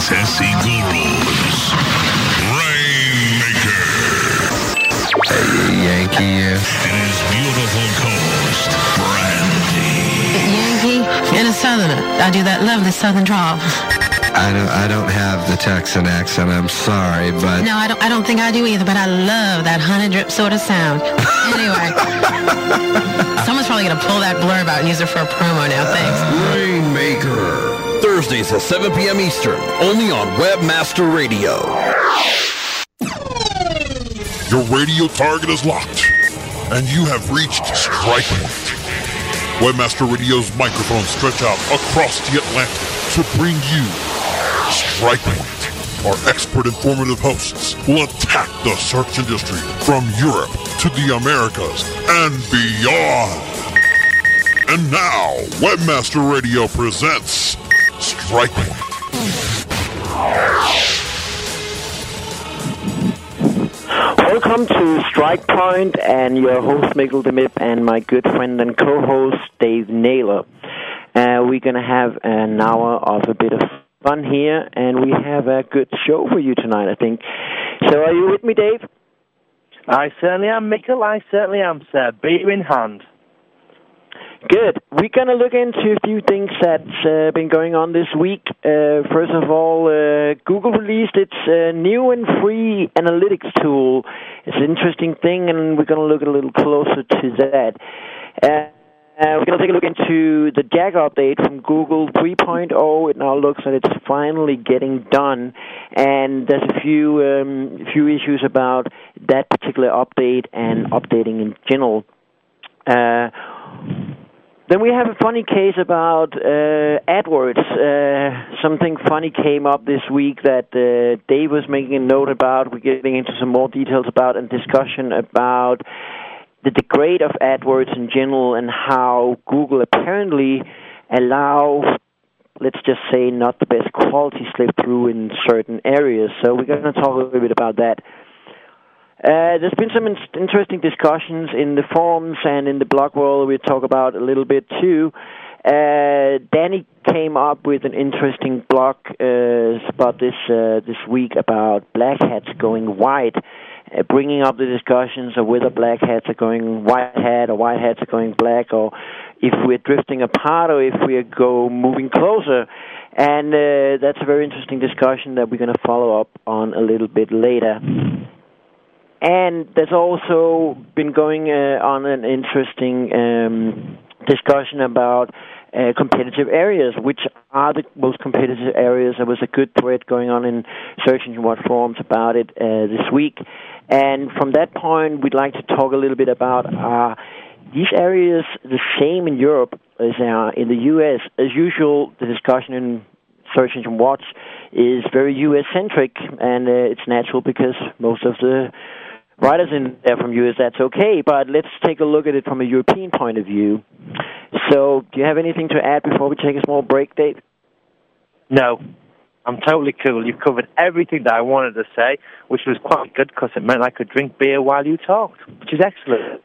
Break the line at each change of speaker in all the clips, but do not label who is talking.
Sassy Gurus. Rainmaker.
Yankee.
And his beautiful co-host, Brandy.
Yankee and a southerner. I do that lovely southern drawl.
I don't. I don't have the Texan accent. I'm sorry, but
No, I don't. I don't think I do either. But I love that honey drip sort of sound. Anyway, someone's probably gonna pull that blurb out and use it for a promo now. Thanks.
Rainmaker.
Thursdays at 7 p.m. Eastern, only on Webmaster Radio.
Your radio target is locked, and you have reached strike point. Webmaster Radio's microphones stretch out across the Atlantic to bring you Strike Point. Our expert informative hosts will attack the search industry from Europe to the Americas and beyond. And now, Webmaster Radio presents Strike Point.
Welcome to Strike Point and your host Mikkel deMib and my good friend and co-host Dave Naylor. Uh, we're going to have an hour of a bit of fun here and we have a good show for you tonight, I think. So are you with me, Dave?
I certainly am, Mikkel. I certainly am, sir. Beer in hand.
Good. We're going to look into a few things that's uh, been going on this week. Uh, first of all, uh, Google released its uh, new and free analytics tool. It's an interesting thing, and we're going to look a little closer to that. Uh, uh, we're going to take a look into the JAG update from Google 3.0. It now looks like it's finally getting done, and there's a few um, few issues about that particular update and updating in general. Then we have a funny case about uh, AdWords. Uh, something funny came up this week that uh, Dave was making a note about. We're getting into some more details about and discussion about the degrade of AdWords in general and how Google apparently allow, let's just say, not the best quality slip through in certain areas. So we're going to talk a little bit about that. Uh, there's been some in- interesting discussions in the forums and in the blog world. We'll talk about a little bit too. Uh, Danny came up with an interesting blog uh, spot this uh, this week about black hats going white, uh, bringing up the discussions of whether black hats are going white hat or white hats are going black, or if we're drifting apart or if we go moving closer. And uh, that's a very interesting discussion that we're going to follow up on a little bit later. And there's also been going uh, on an interesting um, discussion about uh, competitive areas, which are the most competitive areas. There was a good thread going on in Search Engine Watch forums about it uh, this week. And from that point, we'd like to talk a little bit about uh, these areas the same in Europe as they are in the U.S. As usual, the discussion in Search Engine Watch is very U.S. centric, and uh, it's natural because most of the writers in there from US, that's okay. But let's take a look at it from a European point of view. So, do you have anything to add before we take a small break, Dave?
No. I'm totally cool. You've covered everything that I wanted to say, which was quite good because it meant I could drink beer while you talked, which is excellent.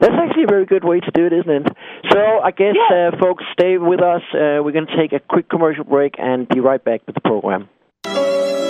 That's actually a very good way to do it, isn't it? So I guess, uh, folks, stay with us. Uh, we're going to take a quick commercial break and be right back with the program.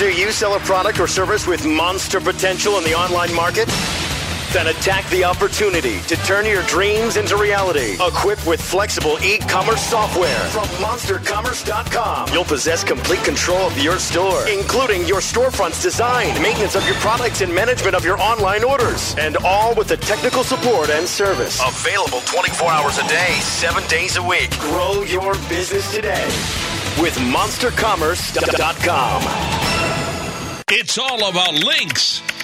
Do you sell a product or service with monster potential in the online market? Then attack the opportunity to turn your dreams into reality. Equipped with flexible e-commerce software from monstercommerce.com, you'll possess complete control of your store, including your storefront's design, maintenance of your products, and management of your online orders. And all with the technical support and service. Available 24 hours a day, 7 days a week. Grow your business today with monstercommerce.com.
It's all about links.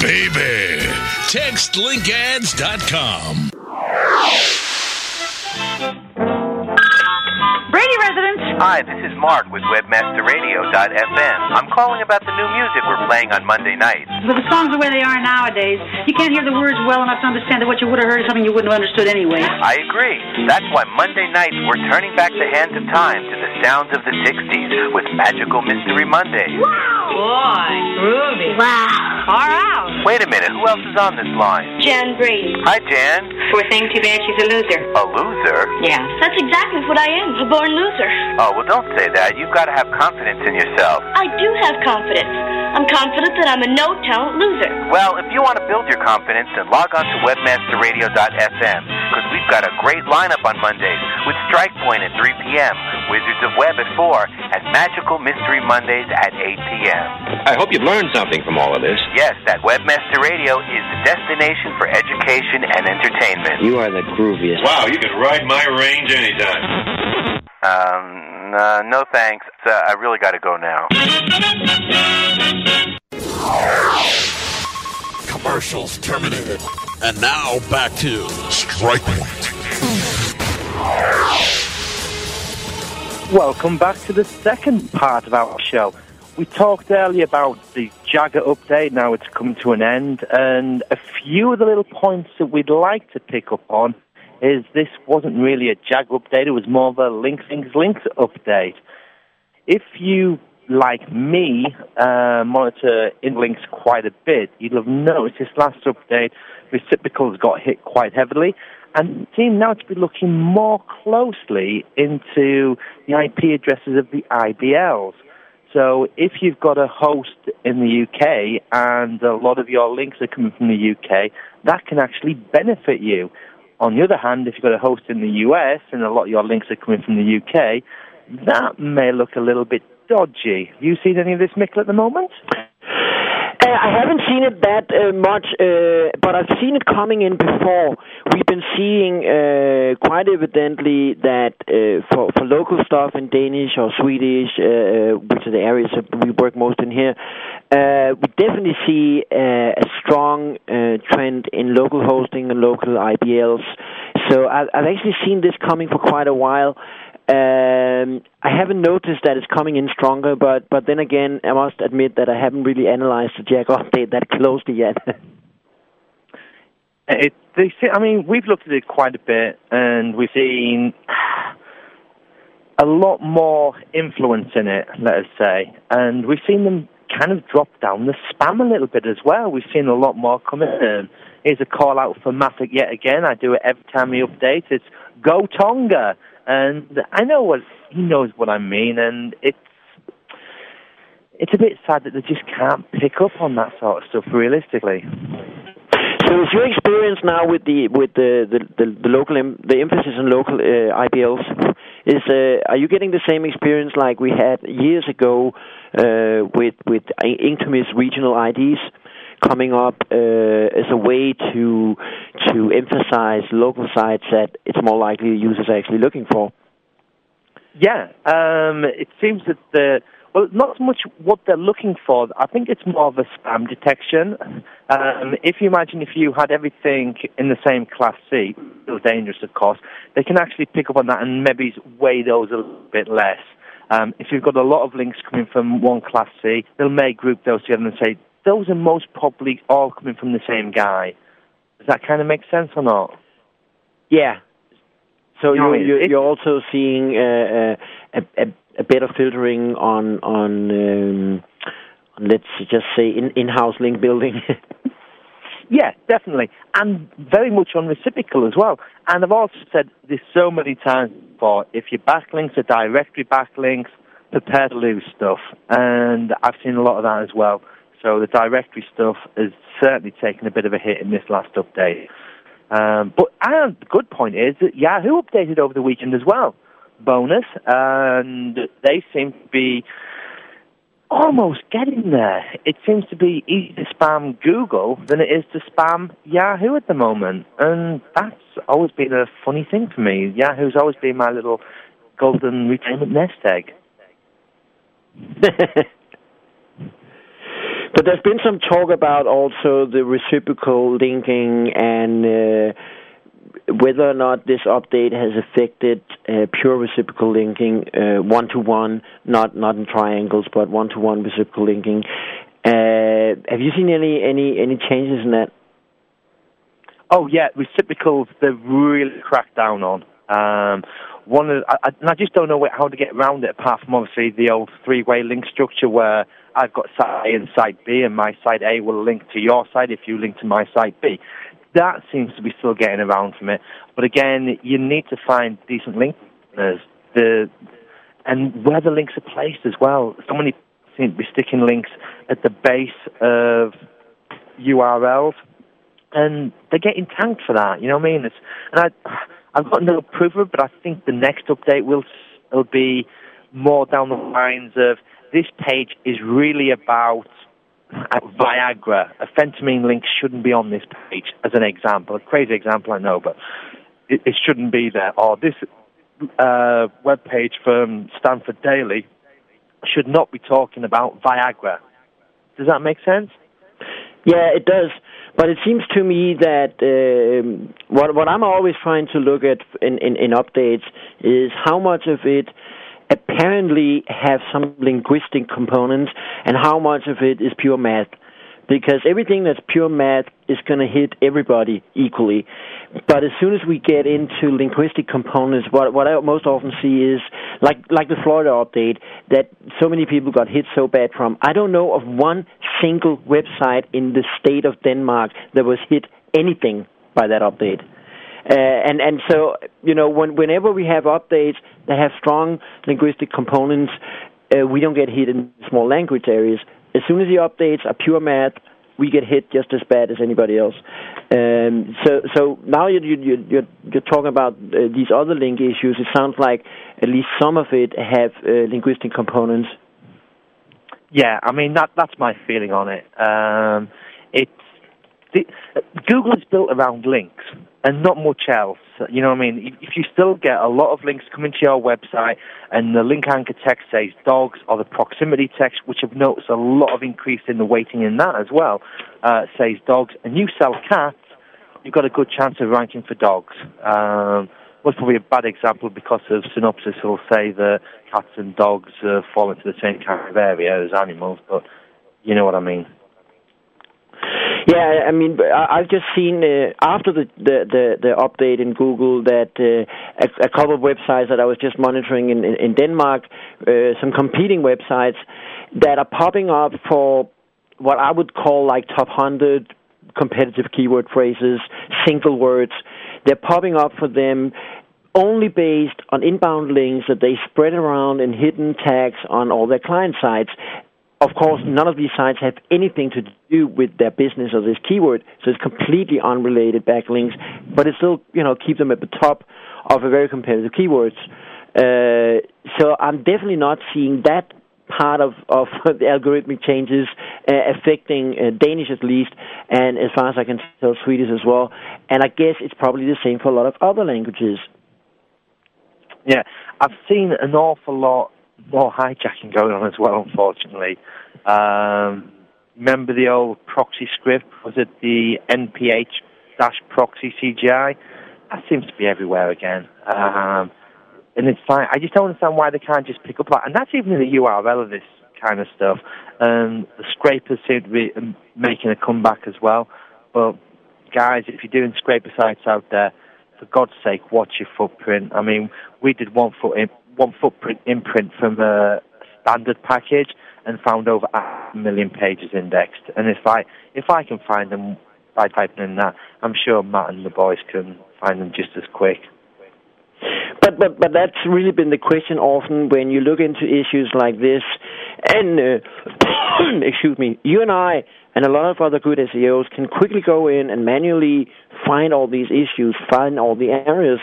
Baby! Text TextLinkAds.com.
Brady residence.
Hi, this is Mark with WebmasterRadio.fm. I'm calling about the new music we're playing on Monday nights.
With the songs the way they are nowadays, you can't hear the words well enough to understand that what you would have heard is something you wouldn't have understood anyway.
I agree. That's why Monday nights we're turning back the hands of time to the sounds of the 60s with Magical Mystery Mondays.
Boy, groovy.
Wow.
Far out.
Wait a minute, who else is on this line?
Jan Brady.
Hi, Jan.
Poor thing, too bad she's a loser.
A loser?
Yeah. That's exactly what I am, a born loser.
Oh, well, don't say that. You've got to have confidence in yourself.
I do have confidence. I'm confident that I'm a no-talent loser.
Well, if you want to build your confidence, then log on to webmasterradio.fm because we've got a great lineup on Mondays with Strike Point at 3 p.m., Wizards of Web at 4, and Magical Mystery Mondays at 8 p.m.
I hope you've learned something from all of this.
Yes, that Webmaster Radio is the destination for education and entertainment.
You are the grooviest.
Wow, you can ride my range anytime.
Um, uh, no thanks. Uh, I really got to go now.
Commercials terminated. And now back to Strike Point.
Welcome back to the second part of our show. We talked earlier about the Jagger update, now it's come to an end, and a few of the little points that we'd like to pick up on is this wasn't really a Jag update, it was more of a Link Things Links update. If you, like me, uh, monitor Inlinks quite a bit, you'll have noticed this last update, reciprocals got hit quite heavily, and seem now to be looking more closely into the IP addresses of the IBLs. So if you've got a host in the UK and a lot of your links are coming from the UK, that can actually benefit you. On the other hand, if you've got a host in the US and a lot of your links are coming from the UK, that may look a little bit dodgy. Have you seen any of this, Mikkel, at the moment?
I haven't seen it that uh, much, uh, but I've seen it coming in before. We've been seeing uh, quite evidently that uh, for for local stuff in Danish or Swedish, uh, uh, which are the areas that we work most in here, we definitely see a strong trend in local hosting and local IBLs. So I've, I've actually seen this coming for quite a while. Um, I haven't noticed that it's coming in stronger, but but then again, I must admit that I haven't really analyzed the Jack update that closely yet.
It, they, I mean, we've looked at it quite a bit, and we've seen a lot more influence in it, let us say, and we've seen them kind of drop down the spam a little bit as well. We've seen a lot more coming in. Here's a call out for Matic yet again. I do it every time he updates. It's Go Tonga, and I know what he knows what I mean, and it's it's a bit sad that they just can't pick up on that sort of stuff realistically.
So, is your experience now with the with the the, the, the local the emphasis on local uh, IBLs is uh, are you getting the same experience like we had years ago uh, with with Inktomi's regional IDs coming up uh, as a way to to emphasize local sites that it's more likely users are actually looking for?
Yeah, um, it seems that the well, not so much what they're looking for. I think it's more of a spam detection. Um, if you imagine if you had everything in the same class C, still dangerous, of course, they can actually pick up on that and maybe weigh those a little bit less. Um, if you've got a lot of links coming from one class C, they'll may group those together and say those are most probably all coming from the same guy. Does that kind of make sense or not?
Yeah. So
No,
you're, you're, you're also seeing uh, uh, a, a, a better filtering on on, um, let's just say in in-house link building.
Yeah, definitely. And very much on reciprocal as well. And I've also said this so many times before, if your backlinks are directory backlinks, prepare to lose stuff. And I've seen a lot of that as well. So the directory stuff has certainly taken a bit of a hit in this last update. Um, but and the good point is that Yahoo updated over the weekend as well. Bonus, and they seem to be almost getting there. It seems to be easier to spam Google than it is to spam Yahoo at the moment, and that's always been a funny thing for me. Yahoo's always been my little golden retirement nest egg.
But there's been some talk about also the reciprocal linking and uh, whether or not this update has affected uh, pure reciprocal linking, one to one, not not in triangles, but one to one reciprocal linking. Uh, have you seen any any any changes in that?
Oh yeah, reciprocals they've really cracked down on. Um, one of, I, I, I just don't know how to get around it apart from obviously the old three-way link structure where I've got site A and site B, and my site A will link to your site if you link to my site B. That seems to be still getting around from it. But again, you need to find decent link the and where the links are placed as well. So many seem to be sticking links at the base of URLs, and they're getting tanked for that. You know what I mean? It's, and I, I've got no proof of it, but I think the next update will will be more down the lines of this page is really about Viagra. A phentermine link shouldn't be on this page, as an example. A crazy example, I know, but it, it shouldn't be there. Or this uh, web page from Stanford Daily should not be talking about Viagra. Does that make sense?
Yeah, it does. But it seems to me that um, what what I'm always trying to look at in, in, in updates is how much of it apparently have some linguistic components and how much of it is pure math because everything that's pure math is going to hit everybody equally. But as soon as we get into linguistic components, what what I most often see is like like the Florida update that so many people got hit so bad from. I don't know of one single website in the state of Denmark that was hit anything by that update. Uh, and and so you know when whenever we have updates that have strong linguistic components, uh, we don't get hit in small language areas. As soon as the updates are pure math, we get hit just as bad as anybody else. Um, so so now you you you're, you're talking about uh, these other link issues. It sounds like at least some of it have uh, linguistic components.
Yeah, I mean that that's my feeling on it. Um, it's the, Google is built around links and not much else. You know what I mean? If you still get a lot of links coming to your website and the link anchor text says dogs or the proximity text, which I've noticed a lot of increase in the weighting in that as well, uh, says dogs, and you sell cats, you've got a good chance of ranking for dogs. Um, was probably a bad example because of synopsis will say that cats and dogs uh, fall into the same kind of area as animals, but you know what I mean.
Yeah, I mean, I've just seen uh, after the, the, the, the, update in Google that uh, a, a, couple of websites that I was just monitoring in, in, in Denmark, uh, some competing websites that are popping up for what I would call like top 100 competitive keyword phrases, single words. They're popping up for them only based on inbound links that they spread around in hidden tags on all their client sites of course, none of these sites have anything to do with their business or this keyword, so it's completely unrelated backlinks, but it still, you know, keep them at the top of a very competitive keywords. Uh, so I'm definitely not seeing that part of, of the algorithmic changes uh, affecting uh, Danish at least, and as far as I can tell, Swedish as well. And I guess it's probably the same for a lot of other languages.
Yeah, I've seen an awful lot more hijacking going on as well, unfortunately. Um, remember the old proxy script? Was it the NPH proxy CGI? That seems to be everywhere again. Um, and it's fine. I just don't understand why they can't just pick up that. And that's even in the URL of this kind of stuff. Um, the scrapers seem to be making a comeback as well. But guys, if you're doing scraper sites out there, for God's sake, watch your footprint. I mean, we did one foot in, one footprint imprint from a standard package and found over a million pages indexed. And if I if I can find them by typing in that, I'm sure Matt and the boys can find them just as quick.
But but but that's really been the question often when you look into issues like this. And uh, excuse me, you and I and a lot of other good SEOs can quickly go in and manually find all these issues, find all the areas,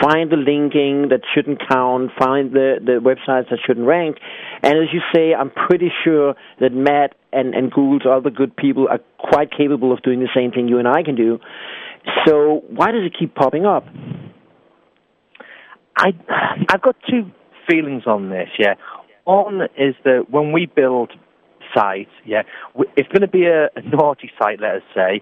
find the linking that shouldn't count, find the, the websites that shouldn't rank. And as you say, I'm pretty sure that Matt and, and Google's other good people are quite capable of doing the same thing you and I can do. So why does it keep popping up?
I I've got two feelings on this. Yeah, one is that when we build sites, yeah, it's going to be a, a naughty site. Let us say,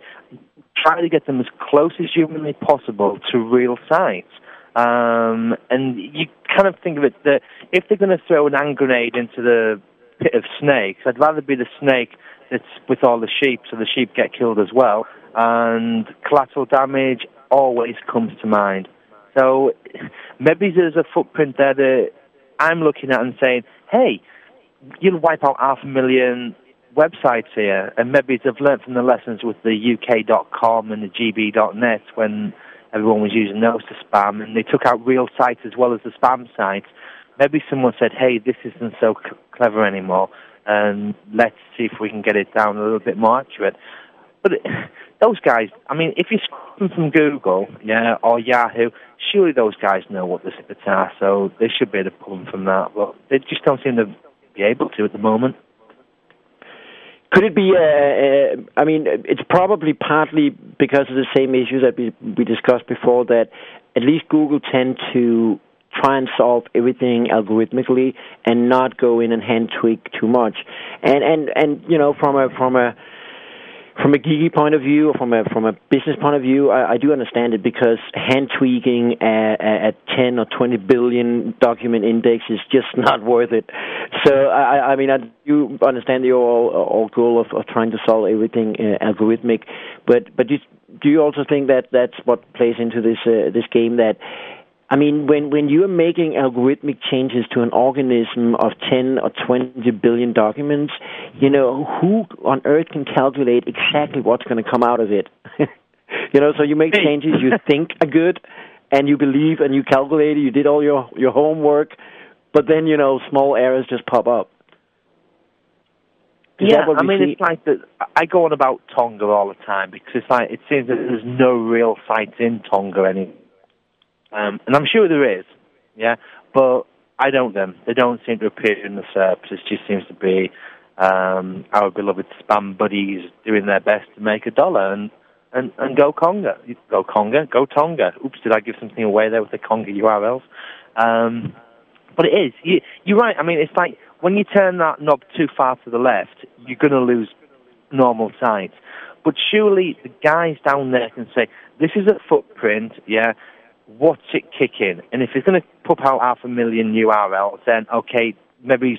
try to get them as close as humanly possible to real sites. Um, and you kind of think of it that if they're going to throw an hand grenade into the pit of snakes, I'd rather be the snake that's with all the sheep, so the sheep get killed as well. And collateral damage always comes to mind. So maybe there's a footprint there that I'm looking at and saying, hey, you'll wipe out half a million websites here, and maybe they've learned from the lessons with the UK.com and the GB.net when everyone was using those to spam, and they took out real sites as well as the spam sites. Maybe someone said, hey, this isn't so c- clever anymore, and let's see if we can get it down a little bit more accurate. But those guys, I mean, if you're scrolling from Google, yeah, or Yahoo, surely those guys know what the snippets are, so they should be able to pull them from that. But they just don't seem to be able to at the moment.
Could it be? Uh, uh, I mean, it's probably partly because of the same issues that we we discussed before. That at least Google tend to try and solve everything algorithmically and not go in and hand tweak too much. And and and you know, from a from a from a geeky point of view or from a from a business point of view, I, I do understand it because hand tweaking at, at 10 or 20 billion document index is just not worth it. So I, I mean, I do understand the overall, goal of, of trying to solve everything uh, algorithmic, but but do, do you also think that that's what plays into this uh, this game that I mean, when, when you're making algorithmic changes to an organism of 10 or 20 billion documents, you know, who on earth can calculate exactly what's going to come out of it? you know, so you make changes you think are good and you believe and you calculate it, you did all your, your homework, but then, you know, small errors just pop up.
Is yeah, I mean, see? it's like that. I go on about Tonga all the time because it's like it seems that there's no real sites in Tonga anymore um, and I'm sure there is, yeah, but I don't them. They don't seem to appear in the SERPs. It just seems to be um, our beloved spam buddies doing their best to make a dollar and, and, and go Conga. Go Conga, go Tonga. Oops, did I give something away there with the Conga URLs? Um, but it is. You, you're right. I mean, it's like when you turn that knob too far to the left, you're going to lose normal sites. But surely the guys down there can say, this is a footprint, yeah, what's it kicking? And if it's going to pop out half a million URLs, then okay, maybe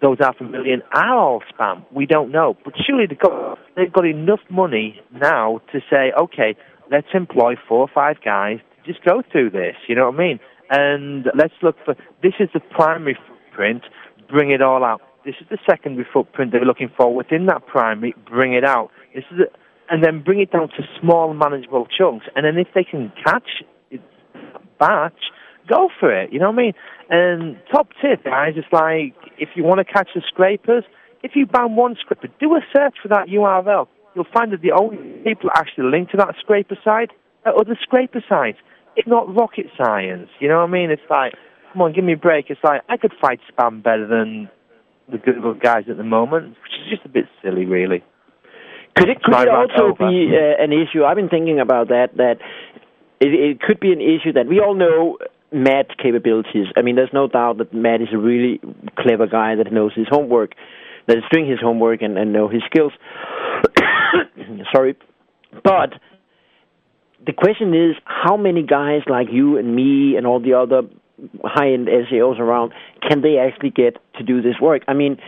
those half a million are all spam. We don't know. But surely they've got, they've got enough money now to say, okay, let's employ four or five guys to just go through this. You know what I mean? And let's look for this is the primary footprint, bring it all out. This is the secondary footprint they're looking for within that primary, bring it out. This is a, and then bring it down to small, manageable chunks. And then if they can catch batch, go for it. You know what I mean? And top tip, guys, it's like if you want to catch the scrapers, if you ban one scraper, do a search for that URL. You'll find that the only people actually linked to that scraper site are other scraper sites. It's not rocket science. You know what I mean? It's like, come on, give me a break. It's like I could fight spam better than the Google guys at the moment, which is just a bit silly, really.
Could it, could it also be uh, an issue? I've been thinking about that. That it, it could be an issue that we all know Matt's capabilities. I mean, there's no doubt that Matt is a really clever guy that knows his homework, that is doing his homework and, and know his skills. Sorry, but the question is, how many guys like you and me and all the other high-end SEOs around can they actually get to do this work? I mean,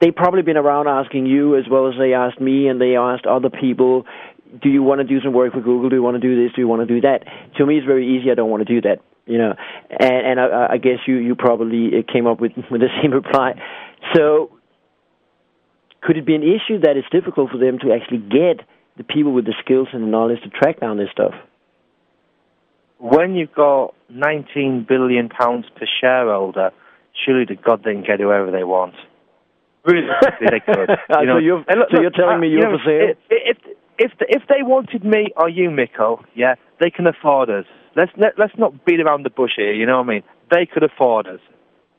they've probably been around asking you as well as they asked me, and they asked other people do you want to do some work for Google? Do you want to do this? Do you want to do that? To me, it's very easy. I don't want to do that. You know, and, and I, I guess you you probably came up with with the same reply. So, could it be an issue that it's difficult for them to actually get the people with the skills and the knowledge to track down this stuff?
When you've got 19 billion pounds per shareholder, surely to God they can get whoever they want. Really, they could.
So
You know,
you're- so
look,
you're telling
uh,
me
you
you're
know,
for sale?
If if if they wanted me or you, Mikko, yeah, they can afford us. Let's let, let's not beat around the bush here. You know what I mean? They could afford us,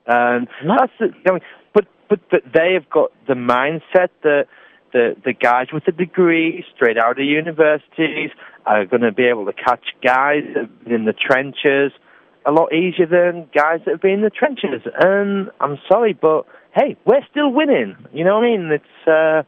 and that's the. I mean, but but but they have got the mindset that the the guys with a degree straight out of universities are going to be able to catch guys that have been in the trenches a lot easier than guys that have been in the trenches. And I'm sorry, but hey, we're still winning. You know what I mean? It's uh,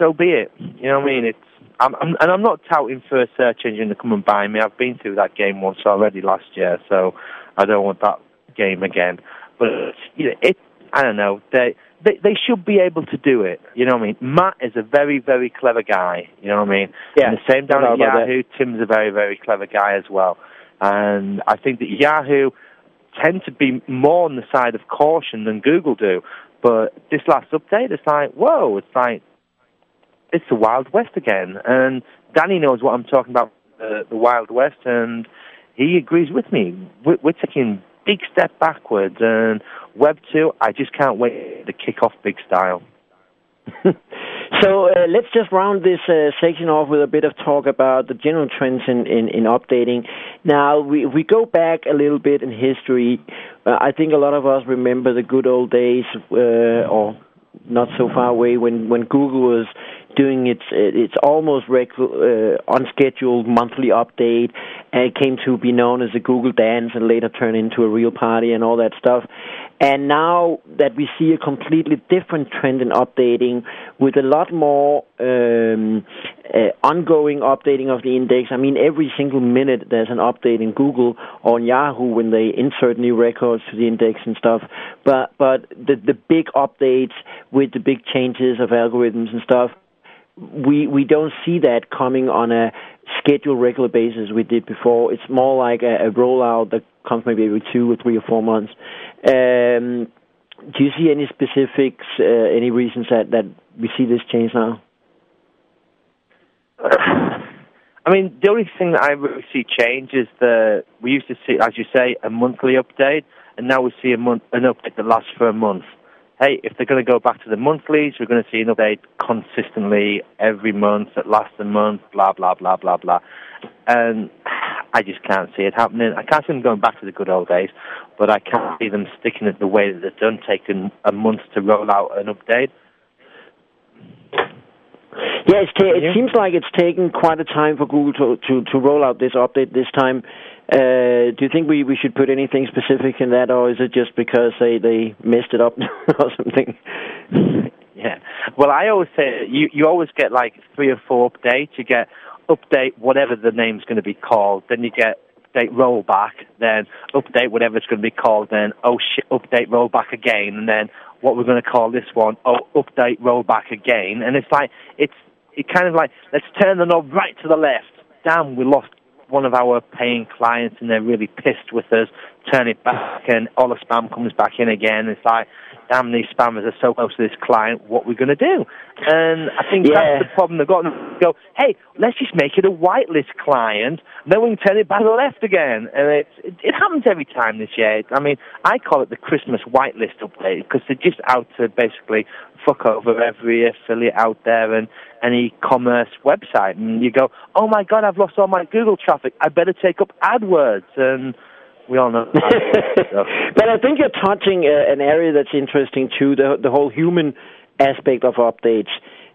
so be it. You know what I mean? It's I'm, I'm and I'm not touting for a search engine to come and buy me. I've been through that game once already last year, so I don't want that game again. But you know, it I don't know. They they they should be able to do it. You know what I mean? Matt is a very very clever guy. You know what I mean?
Yeah,
And the same down at
doubt about that.
Yahoo. Tim's a very very clever guy as well. And I think that Yahoo tend to be more on the side of caution than Google do. But this last update, it's like, whoa, it's like, it's the Wild West again. And Danny knows what I'm talking about, uh, the Wild West, and he agrees with me. We're, we're taking big step backwards, and Web 2, I just can't wait to kick off big style.
So uh, let's just round this uh, section off with a bit of talk about the general trends in, in, in updating. Now, we, we go back a little bit in history, uh, I think a lot of us remember the good old days, uh, or not so far away, when, when Google was doing its its almost regu- uh, unscheduled monthly update, and it came to be known as a Google Dance, and later turned into a real party and all that stuff. And now that we see a completely different trend in updating, with a lot more um, uh, ongoing updating of the index. I mean, every single minute there's an update in Google or on Yahoo when they insert new records to the index and stuff. But but the the big updates with the big changes of algorithms and stuff, we we don't see that coming on a scheduled regular basis we did before. It's more like a, a rollout that comes maybe every two or three or four months. Um, do you see any specifics, uh, any reasons that, that we see this change now?
I mean, the only thing that I really see change is that we used to see, as you say, a monthly update, and now we see a month an update that lasts for a month. Hey, if they're going to go back to the monthlies, we're going to see an update consistently every month that lasts a month. Blah blah blah blah blah, and I just can't see it happening. I can't see them going back to the good old days, but I can't see them sticking it the way that they've done, taking a month to roll out an update.
Yeah, it's ta- it seems like it's taken quite a time for Google to, to, to roll out this update this time. Uh, do you think we, we should put anything specific in that, or is it just because they, they messed it up or something?
Yeah. Well, I always say you you always get like three or four updates. You get update whatever the name's going to be called. Then you get update rollback. Then update whatever it's going to be called. Then oh shit, update rollback again. And then what we're going to call this one? Oh, update rollback again. And it's like it's it kind of like let's turn the knob right to the left. Damn, we lost one of our paying clients and they're really pissed with us. Turn it back and all the spam comes back in again. It's like, damn, these spammers are so close to this client. What we're going to do? And I think
Yeah.
that's the problem they've got. To go, hey, let's just make it a whitelist client. Then we can turn it back to the left again. And it, it, it happens every time this year. I mean, I call it the Christmas whitelist update because they're just out to basically fuck over every affiliate out there and any commerce website. And you go, oh my god, I've lost all my Google traffic. I better take up AdWords. And we all know.
But I think you're touching uh, an area that's interesting too the the whole human aspect of updates.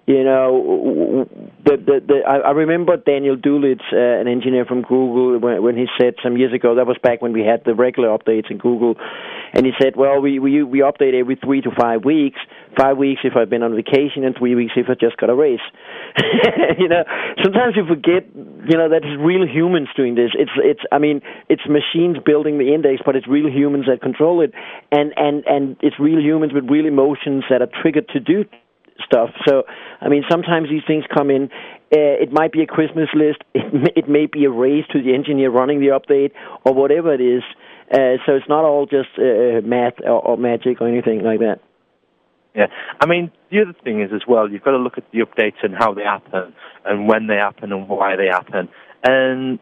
You know, the the, the I, I remember Daniel Dulitz, uh, an engineer from Google, when, when he said some years ago. That was back when we had the regular updates in Google, and he said, "Well, we we we update every three to five weeks. Five weeks if I've been on vacation, and three weeks if I just got a raise." you know, sometimes you forget. You know, that it's real humans doing this. It's it's. I mean, it's machines building the index, but it's real humans that control it, and and and it's real humans with real emotions that are triggered to do stuff. So, I mean, sometimes these things come in. Uh, it might be a Christmas list. It may, it may be a raise to the engineer running the update or whatever it is. Uh, so it's not all just uh, math or, or magic or anything like that.
Yeah, I mean the other thing is as well. You've got to look at the updates and how they happen, and when they happen, and why they happen. And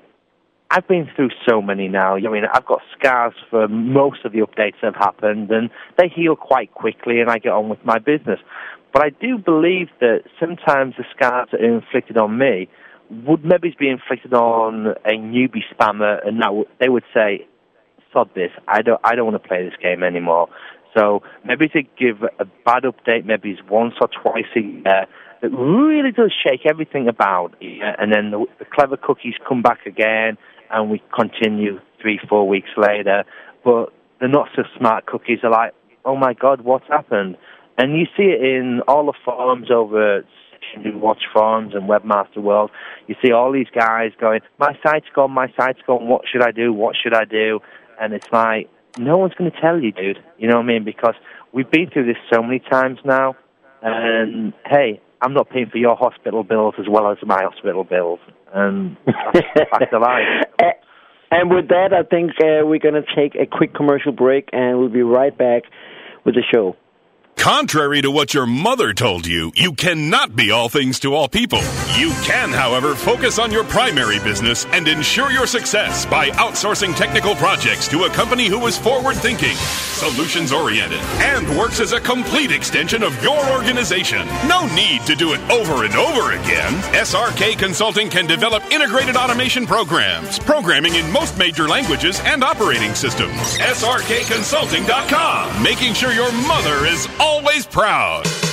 I've been through so many now. I mean, I've got scars for most of the updates that have happened, and they heal quite quickly, and I get on with my business. But I do believe that sometimes the scars that are inflicted on me would maybe be inflicted on a newbie spammer, and that they would say, "Sod this! I don't, I don't want to play this game anymore." So maybe to give a bad update, maybe it's once or twice a year, that really does shake everything about, and then the, the clever cookies come back again, and we continue three, four weeks later. But the not so smart cookies are like, "Oh my God, what's happened?" And you see it in all the forums over at Watch forums and Webmaster World. You see all these guys going, "My site's gone, my site's gone. What should I do? What should I do?" And it's like, no one's going to tell you, dude. You know what I mean? Because we've been through this so many times now. And hey, I'm not paying for your hospital bills as well as my hospital bills. And that's of life.
And with that, I think uh, we're going to take a quick commercial break, and we'll be right back with the show.
Contrary to what your mother told you, you cannot be all things to all people. You can, however, focus on your primary business and ensure your success by outsourcing technical projects to a company who is forward thinking, solutions oriented, and works as a complete extension of your organization. No need to do it over and over again. SRK Consulting can develop integrated automation programs, programming in most major languages, and operating systems. SRKConsulting.com, making sure your mother is always proud.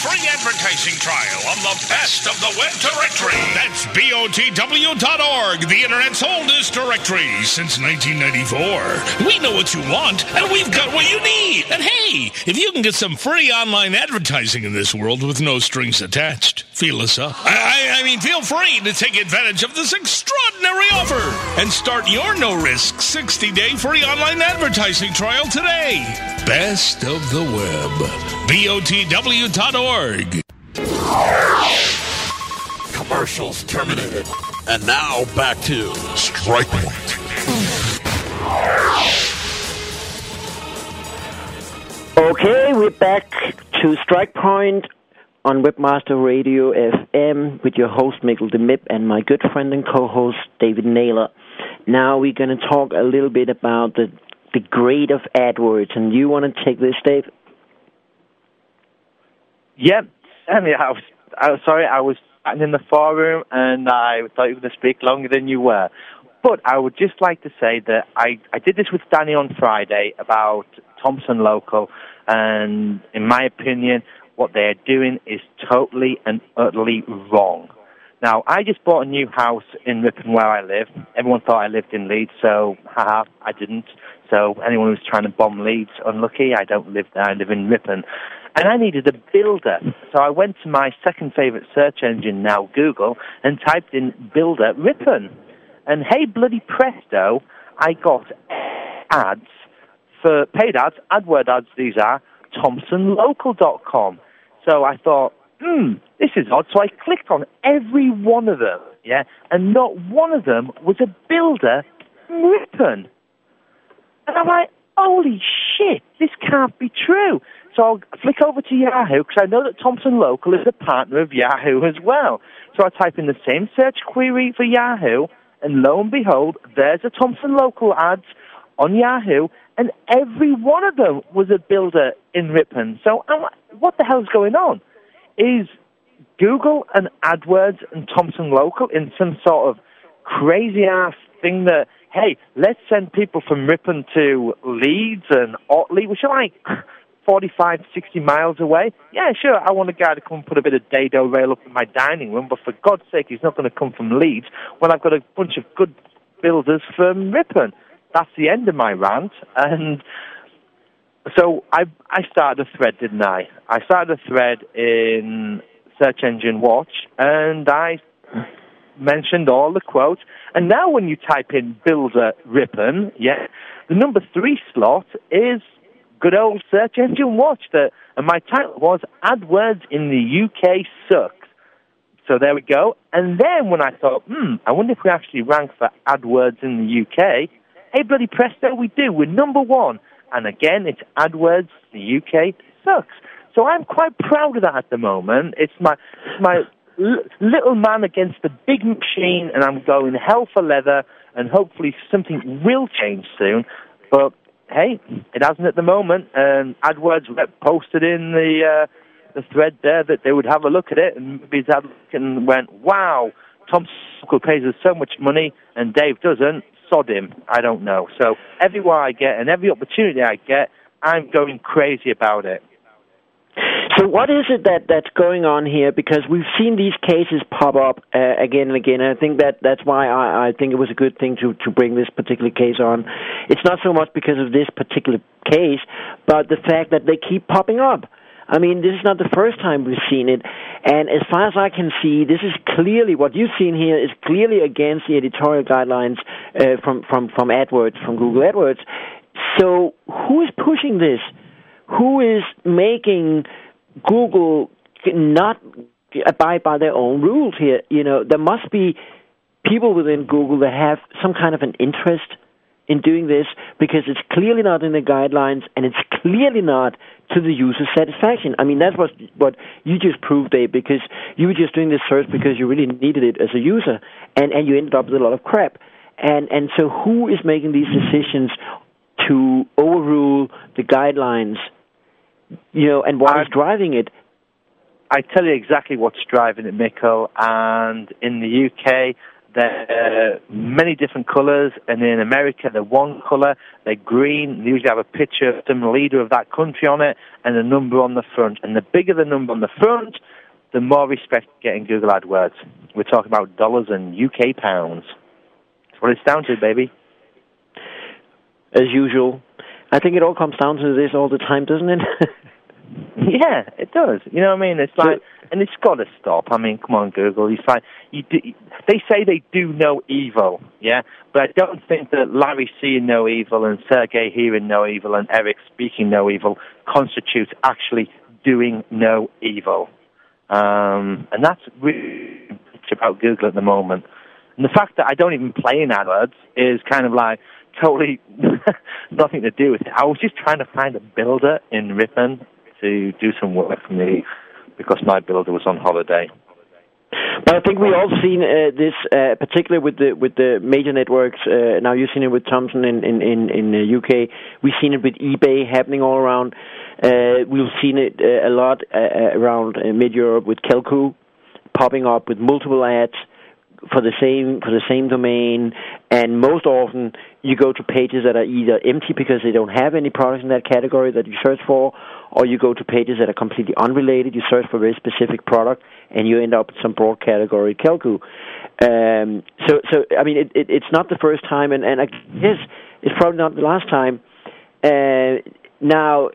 free advertising trial on the best of the web directory. That's BOTW.org, the internet's oldest directory since 1994. We know what you want, and we've got what you need. And hey, if you can get some free online advertising in this world with no strings attached, feel us up. I, I, mean, feel free to take advantage of this extraordinary offer and start your no risk 60 day free online advertising trial today. Best of the web. BOTW.org.
Commercials terminated.
And now back to
Strike Point.
Okay, we're back to Strike Point on Webmaster Radio FM with your host Mikkel deMib and my good friend and co-host David Naylor. Now we're going to talk a little bit about the the grade of AdWords, and you want to take this, Dave?
Yep. I mean, I was, I was sorry, I was in the forum and I thought you were going to speak longer than you were. But I would just like to say that I, I did this with Danny on Friday about Thomson Local, and in my opinion, what they're doing is totally and utterly wrong. Now, I just bought a new house in Ripon where I live. Everyone thought I lived in Leeds, so haha, I didn't. So anyone who's trying to bomb Leeds, unlucky. I don't live there. I live in Ripon. And I needed a builder. So I went to my second favorite search engine now, Google, and typed in builder Ripon. And hey, bloody presto, I got ads for paid ads, AdWord ads these are, ThomsonLocal.com. So I thought, hmm, this is odd. So I clicked on every one of them, yeah, and not one of them was a builder Ripon. And I'm like, holy shit, this can't be true. So I'll flick over to Yahoo because I know that Thomson Local is a partner of Yahoo as well. So I type in the same search query for Yahoo, and lo and behold, there's a Thomson Local ads on Yahoo, and every one of them was a builder in Ripon. So I'm what the hell's going on? Is Google and AdWords and Thomson Local in some sort of crazy ass thing that, hey, let's send people from Ripon to Leeds and Otley, which are like 45, 60 miles away. Yeah, sure, I want a guy to come and put a bit of dado rail up in my dining room, but for God's sake, he's not going to come from Leeds when I've got a bunch of good builders from Ripon. That's the end of my rant. And so I I started a thread, didn't I? I started a thread in Search Engine Watch, and I mentioned all the quotes. And now when you type in Builder Ripon, yeah, the number three slot is good old search engine watch. That, and my title was AdWords in the UK sucks. So there we go. And then when I thought, hmm, I wonder if we actually rank for AdWords in the UK, hey, bloody presto, we do. We're number one. And again, it's AdWords, the UK sucks. So I'm quite proud of that at the moment. It's my, my little man against the big machine, and I'm going hell for leather, and hopefully something will change soon. But hey, it hasn't at the moment. And AdWords posted in the uh, the thread there that they would have a look at it, and maybe had and went, "Wow, Thomson Local pays us so much money, and Dave doesn't." Sod him. I don't know. So everywhere I get and every opportunity I get, I'm going crazy about it.
So what is it that that's going on here? Because we've seen these cases pop up uh, again and again, and I think that that's why I, I think it was a good thing to to bring this particular case on. It's not so much because of this particular case, but the fact that they keep popping up. I mean, this is not the first time we've seen it, and as far as I can see, this is clearly what you've seen here is clearly against the editorial guidelines uh, from from from AdWords, from Google AdWords. So, who is pushing this? Who is making Google not abide by their own rules here? You know, there must be people within Google that have some kind of an interest in doing this because it's clearly not in the guidelines and it's clearly not to the user's satisfaction. I mean, that's what what you just proved, Dave, because you were just doing this search because you really needed it as a user, and and you ended up with a lot of crap. And and so, who is making these decisions to overrule the guidelines? You know, and what is driving it?
I tell you exactly what's driving it, Mikko. And in the UK, there are many different colours, and in America, they're one colour. They're green. They usually have a picture of some leader of that country on it and a number on the front. And the bigger the number on the front, the more respect you get in Google AdWords. We're talking about dollars and UK pounds. That's what it's down to, baby.
As usual, I think it all comes down to this all the time, doesn't it?
yeah, it does. You know what I mean? It's like, and it's got to stop. I mean, come on, Google. You find you do, they say they do no evil, yeah, but I don't think that Larry seeing no evil and Sergey hearing no evil and Eric speaking no evil constitutes actually doing no evil. Um, and that's really about Google at the moment. And the fact that I don't even play in AdWords is kind of like totally nothing to do with it. I was just trying to find a builder in Ripon to do some work for me because my builder was on holiday.
But I think we all seen uh, this, uh, particularly with the with the major networks. Uh, now you've seen it with Thomson in in in, in the UK. We've seen it with eBay happening all around. Uh, we've seen it uh, a lot uh, around uh, mid Europe with Kelkoo popping up with multiple ads for the same for the same domain. And most often, you go to pages that are either empty because they don't have any products in that category that you search for, or you go to pages that are completely unrelated. You search for a very specific product, and you end up with some broad category Kelkoo. Um, so, so I mean, it, it, it's not the first time, and, and I guess it's probably not the last time. Uh, now,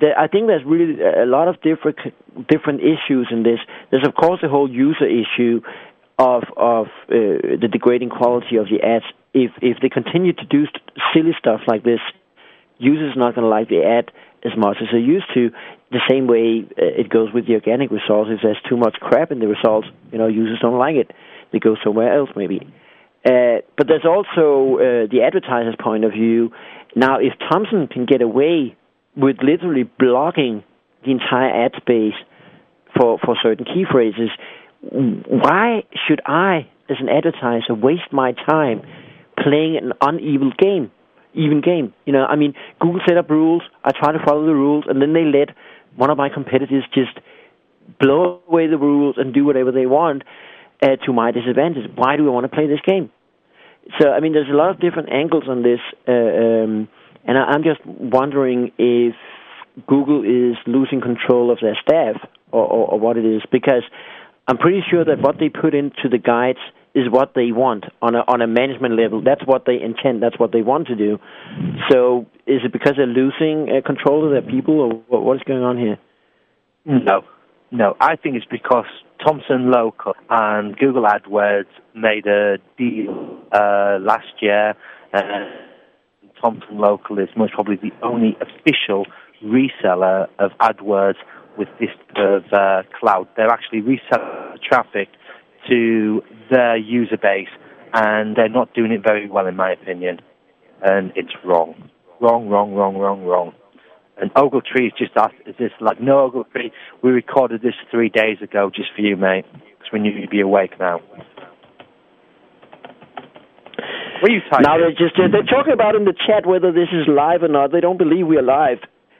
the, I think there's really a lot of different different issues in this. There's of course the whole user issue of of uh, the degrading quality of the ads. If if they continue to do st- silly stuff like this, users are not going to like the ad as much as they used to. The same way uh, it goes with the organic results. If there's too much crap in the results, you know, users don't like it. They go somewhere else maybe. Uh, but there's also uh, the advertiser's point of view. Now, if Thomson can get away with literally blocking the entire ad space for, for certain key phrases, why should I, as an advertiser, waste my time playing an uneven game? Even game, you know. I mean, Google set up rules. I try to follow the rules, and then they let one of my competitors just blow away the rules and do whatever they want uh, to my disadvantage. Why do I want to play this game? So, I mean, there's a lot of different angles on this, uh, um, and I, I'm just wondering if Google is losing control of their staff or, or, or what it is, because I'm pretty sure that what they put into the guides is what they want on a on a management level. That's what they intend. That's what they want to do. So, is it because they're losing uh, control of their people, or what, what is going on here?
No, no. I think it's because Thomson Local and Google AdWords made a deal uh, last year. Uh, Thomson Local is most probably the only official reseller of AdWords with this of uh, cloud. They're actually reselling traffic to their user base, and they're not doing it very well, in my opinion. And it's wrong, wrong, wrong, wrong, wrong, wrong. And Ogletree is just asked, is this like, no, Ogletree, we recorded this three days ago just for you, mate, because we knew you'd be awake now. What are you typing?
Now they're just they're talking about in the chat whether this is live or not. They don't believe we're live.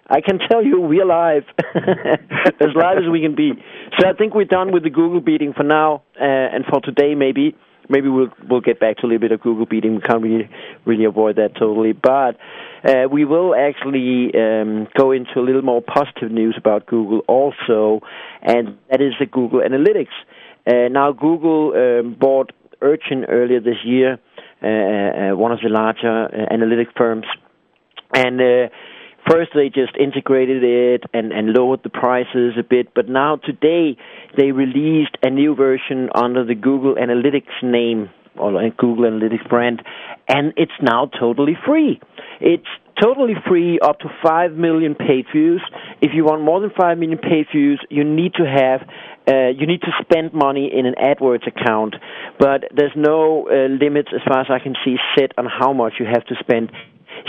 I can tell you we're live, as live as we can be. So I think we're done with the Google beating for now, uh, and for today maybe. Maybe we'll we'll get back to a little bit of Google beating. We can't really really avoid that totally, but uh, we will actually um, go into a little more positive news about Google also, and that is the Google Analytics. Uh, now Google um, bought Urchin earlier this year, uh, uh, one of the larger uh, analytic firms, and first they just integrated it and, and lowered the prices a bit, but now today they released a new version under the Google Analytics name or Google Analytics brand, and it's now totally free. It's totally free up to 5 million page views. If you want more than 5 million page views, you need to have uh, you need to spend money in an AdWords account, but there's no uh, limits as far as I can see set on how much you have to spend.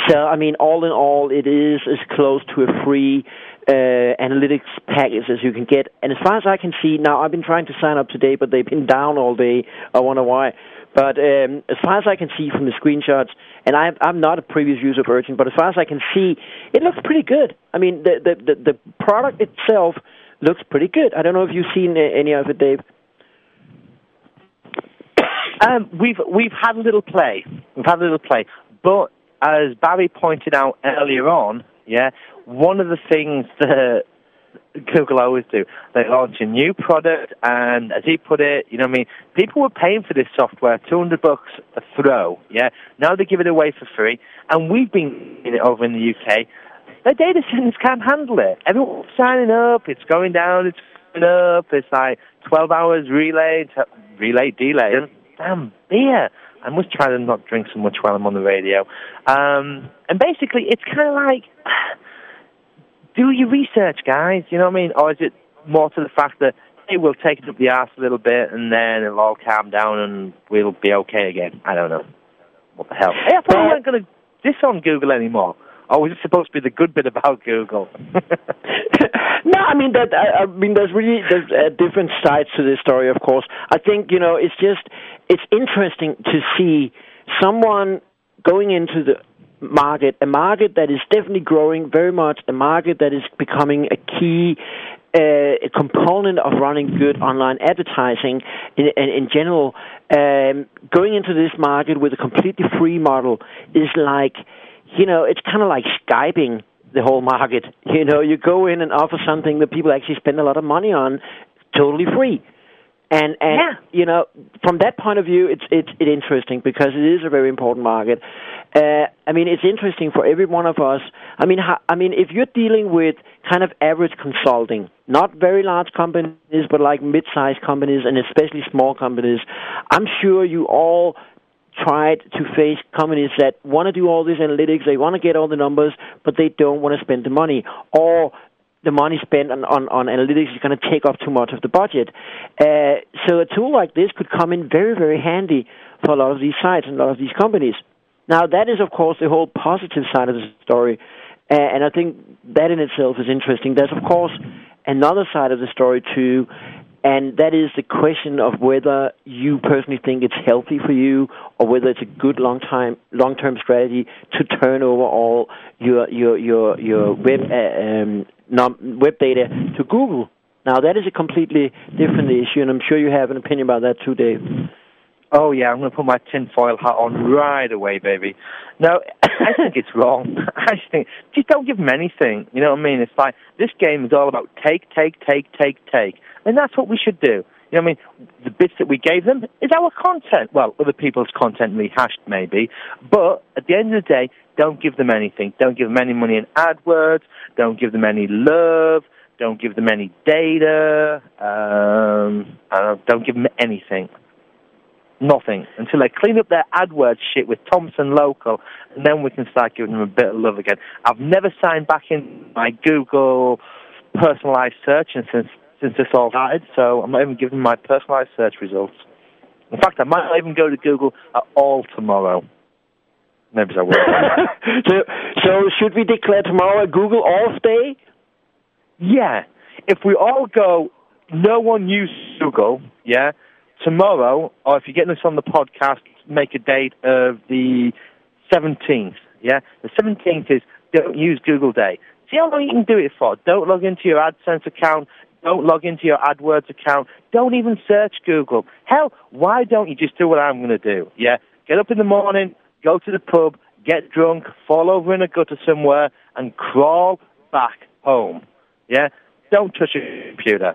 So, I mean, all in all, it is as close to a free uh, analytics package as you can get. And as far as I can see, now I've been trying to sign up today, but they've been down all day. I wonder why. But um, as far as I can see from the screenshots, and I'm, I'm not a previous user of Urchin, but as far as I can see, it looks pretty good. I mean, the the the, the product itself looks pretty good. I don't know if you've seen uh, any of it, Dave.
Um, we've we've had a little play. We've had a little play, but as Barry pointed out earlier on, yeah, one of the things that Google always do, they launch a new product, and as he put it, you know, I mean, people were paying for this software, two hundred bucks a throw, yeah. Now they give it away for free, and we've been in it over in the UK. Their data centers can't handle it. Everyone's signing up. It's going down. It's going up. It's like twelve hours relay, relay delay. Damn beer. I must try to not drink so much while I'm on the radio. Um, and basically, it's kind of like, do your research, guys. You know what I mean? Or is it more to the fact that hey, we'll take it up the arse a little bit, and then it'll all calm down, and we'll be okay again? I don't know. What the hell? Hey, I thought we weren't going to disown Google anymore. Or was it supposed to be the good bit about Google?
no, I mean that. I, I mean, there's really there's uh, different sides to this story. Of course, I think you know it's just it's interesting to see someone going into the market, a market that is definitely growing very much, a market that is becoming a key uh, component of running good online advertising in, in, in general. Um, going into this market with a completely free model is like you know, it's kind of like Skyping the whole market. You know, you go in and offer something that people actually spend a lot of money on, totally free. And and
yeah.
you know, from that point of view, it's it's it's interesting because it is a very important market. Uh, I mean, it's interesting for every one of us. I mean, ha- I mean, if you're dealing with kind of average consulting, not very large companies, but like mid-sized companies and especially small companies, I'm sure you all tried to face companies that want to do all these analytics, they want to get all the numbers, but they don't want to spend the money, or the money spent on, on, on analytics is going to take up too much of the budget. Uh, so a tool like this could come in very, very handy for a lot of these sites and a lot of these companies. Now, that is, of course, the whole positive side of the story, and I think that in itself is interesting. There's, of course, another side of the story, too, and that is the question of whether you personally think it's healthy for you or whether it's a good long time long term strategy to turn over all your your your your web uh, um, web data to Google. Now that is a completely different issue, and I'm sure you have an opinion about that too, Dave.
Oh yeah, I'm going to put my tinfoil hat on right away, baby. No, I think it's wrong. I just think just don't give them anything. You know what I mean? It's like this game is all about take, take, take, take, take. And that's what we should do. You know what I mean? The bits that we gave them is our content. Well, other people's content rehashed, maybe. But at the end of the day, don't give them anything. Don't give them any money in AdWords. Don't give them any love. Don't give them any data. Um, don't give them anything. Nothing until they clean up their AdWords shit with Thomson Local, and then we can start giving them a bit of love again. I've never signed back in my Google personalized search and since since this all started, so I'm not even giving my personalized search results. In fact, I might not even go to Google at all tomorrow. Maybe I will.
so, so should we declare tomorrow a Google off day?
Yeah. If we all go, no one use Google, yeah, tomorrow, or if you're getting this on the podcast, make a date of the 17th, yeah? The 17th is don't use Google Day. See how long you can do it for. Don't log into your AdSense account. Don't log into your AdWords account. Don't even search Google. Hell, why don't you just do what I'm going to do? Yeah? Get up in the morning, go to the pub, get drunk, fall over in a gutter somewhere, and crawl back home. Yeah? Don't touch your computer.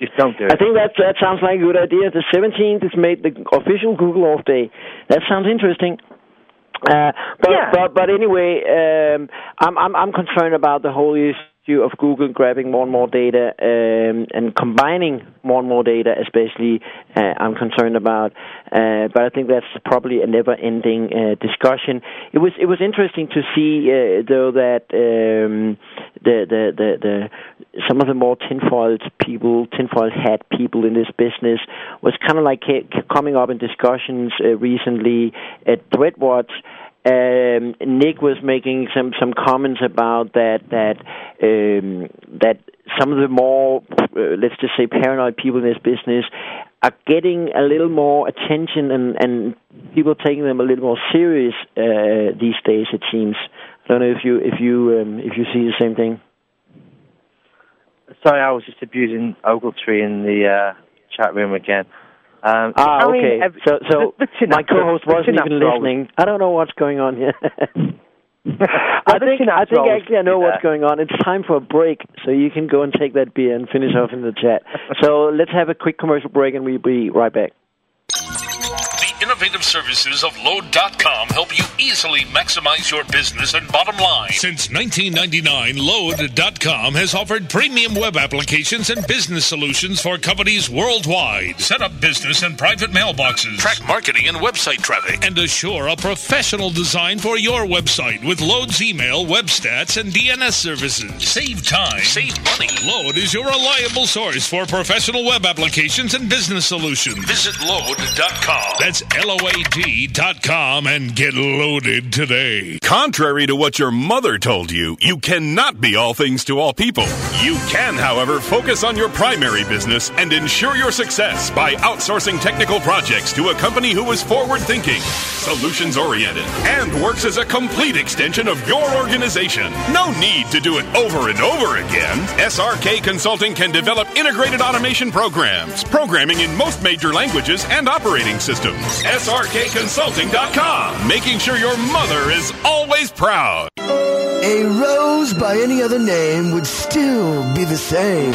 Just don't do it.
I think that that sounds like a good idea. The 17th is made the official Google off day. That sounds interesting. Uh, but,
Yeah.
but but anyway, um, I'm I'm I'm concerned about the whole issue of Google grabbing more and more data um, and combining more and more data, especially. Uh, I'm concerned about, uh, but I think that's probably a never-ending uh, discussion. It was it was interesting to see uh, though that um, the, the the the some of the more tinfoil people, tinfoil hat people in this business was kind of like coming up in discussions uh, recently at ThreadWatch um, Nick was making some some comments about that that um, that some of the more uh, let's just say paranoid people in this business are getting a little more attention and and people taking them a little more serious uh, these days. It seems. I don't know if you if you um, if you see the same thing.
Sorry, I was just abusing Ogletree in the uh, chat room again. Um,
Ah,
I mean,
okay.
ev-
so so
the- the
my co-host
the
wasn't even listening. I don't know what's going on here. I think I think actually I know what's going on. It's time for a break, so you can go and take that beer and finish off in the chat. so let's have a quick commercial break, and we'll be right back.
Innovative services of Load.com help you easily maximize your business and bottom line. Since 1999, Load.com has offered premium web applications and business solutions for companies worldwide. Set up business and private mailboxes, track marketing and website traffic, and assure a professional design for your website with Load's email, web stats, and DNS services. Save time, save money. Load is your reliable source for professional web applications and business solutions. Visit Load.com. That's L-O-A-D dot com and get loaded today.
Contrary to what your mother told you, you cannot be all things to all people. You can, however, focus on your primary business and ensure your success by outsourcing technical projects to a company who is forward thinking, solutions oriented, and works as a complete extension of your organization. No need to do it over and over again. SRK Consulting can develop integrated automation programs, programming in most major languages, and operating systems. SRKConsulting.com, making sure your mother is always proud.
A rose by any other name would still be the same.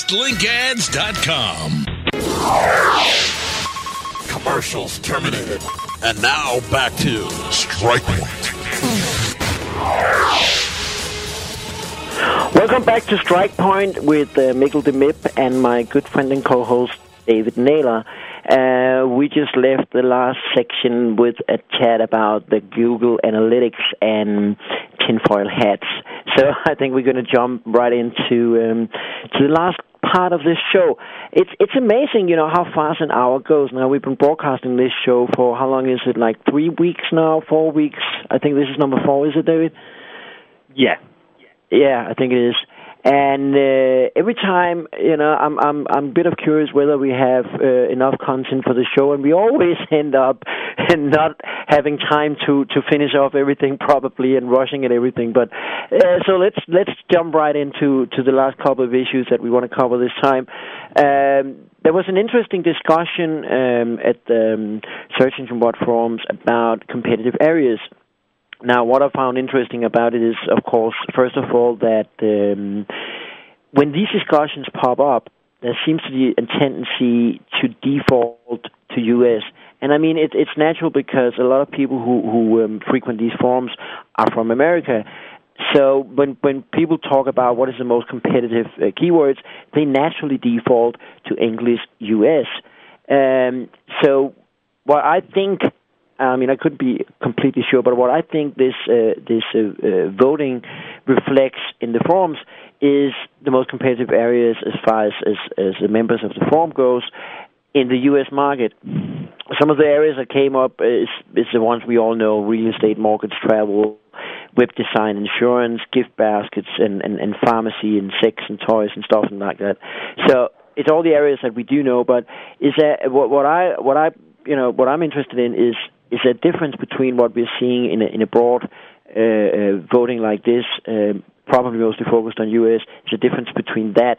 TextLinkAds.com.
Commercials terminated. And now back to Strike Point.
Welcome back to Strike Point with uh, Mikkel deMib and my good friend and co-host David Naylor. Uh, we just left the last section with a chat about the Google Analytics and tinfoil hats. So I think we're going to jump right into um, to the last part of this show. It's it's amazing, you know, how fast an hour goes. Now we've been broadcasting this show for how long is it? Like three weeks now, four weeks. I think this is number four. Is it, David?
Yeah.
Yeah, I think it is. And uh, every time, you know, I'm I'm I'm a bit of curious whether we have uh, enough content for the show, and we always end up not having time to to finish off everything probably and rushing at everything. But uh, so let's let's jump right into to the last couple of issues that we want to cover this time. Um, there was an interesting discussion um, at the um, Search Engine Bot forums about competitive areas. Now, what I found interesting about it is, of course, first of all, that um, when these discussions pop up, there seems to be a tendency to default to U.S. And I mean, it, it's natural because a lot of people who, who um, frequent these forums are from America. So when when people talk about what is the most competitive uh, keywords, they naturally default to English U.S. Um, so what I think I mean, I could be completely sure, but what I think this uh, this uh, uh, voting reflects in the forums is the most competitive areas as far as, as, as the members of the forum goes in the U.S. market. Some of the areas that came up is, is the ones we all know: real estate, mortgage, travel, web design, insurance, gift baskets, and, and, and pharmacy, and sex and toys and stuff and like that. So it's all the areas that we do know. But is that what, what I what I you know what I'm interested in is is there a difference between what we're seeing in a, in a broad uh, uh, voting like this, um, probably mostly focused on U.S. Is a difference between that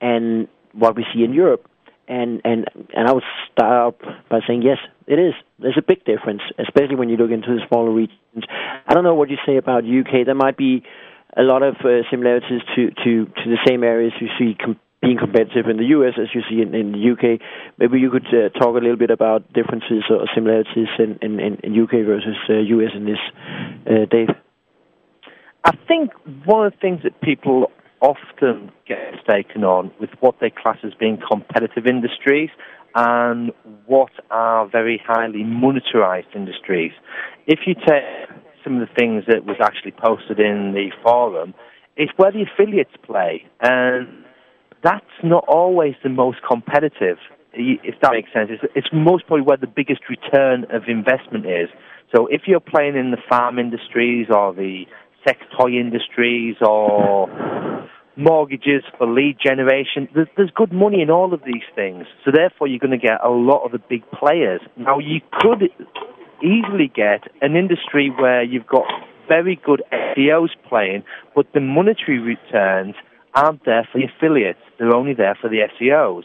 and what we see in Europe. And and and I would start out by saying yes, it is. There's a big difference, especially when you look into the smaller regions. I don't know what you say about UK. There might be a lot of uh, similarities to, to, to the same areas you see being competitive in the US as you see in, in the UK. Maybe you could uh, talk a little bit about differences or similarities in, in, in UK versus uh, US in this, uh, Dave.
I think one of the things that people often get mistaken on with what they class as being competitive industries and what are very highly monetarized industries. If you take some of the things that was actually posted in the forum, it's where the affiliates play. And that's not always the most competitive, if that makes sense. It's, it's most probably where the biggest return of investment is. So if you're playing in the farm industries or the sex toy industries or mortgages for lead generation, there's, there's good money in all of these things. So therefore, you're going to get a lot of the big players. Now, you could easily get an industry where you've got very good SEOs playing, but the monetary returns aren't there for the affiliates. They're only there for the SEOs.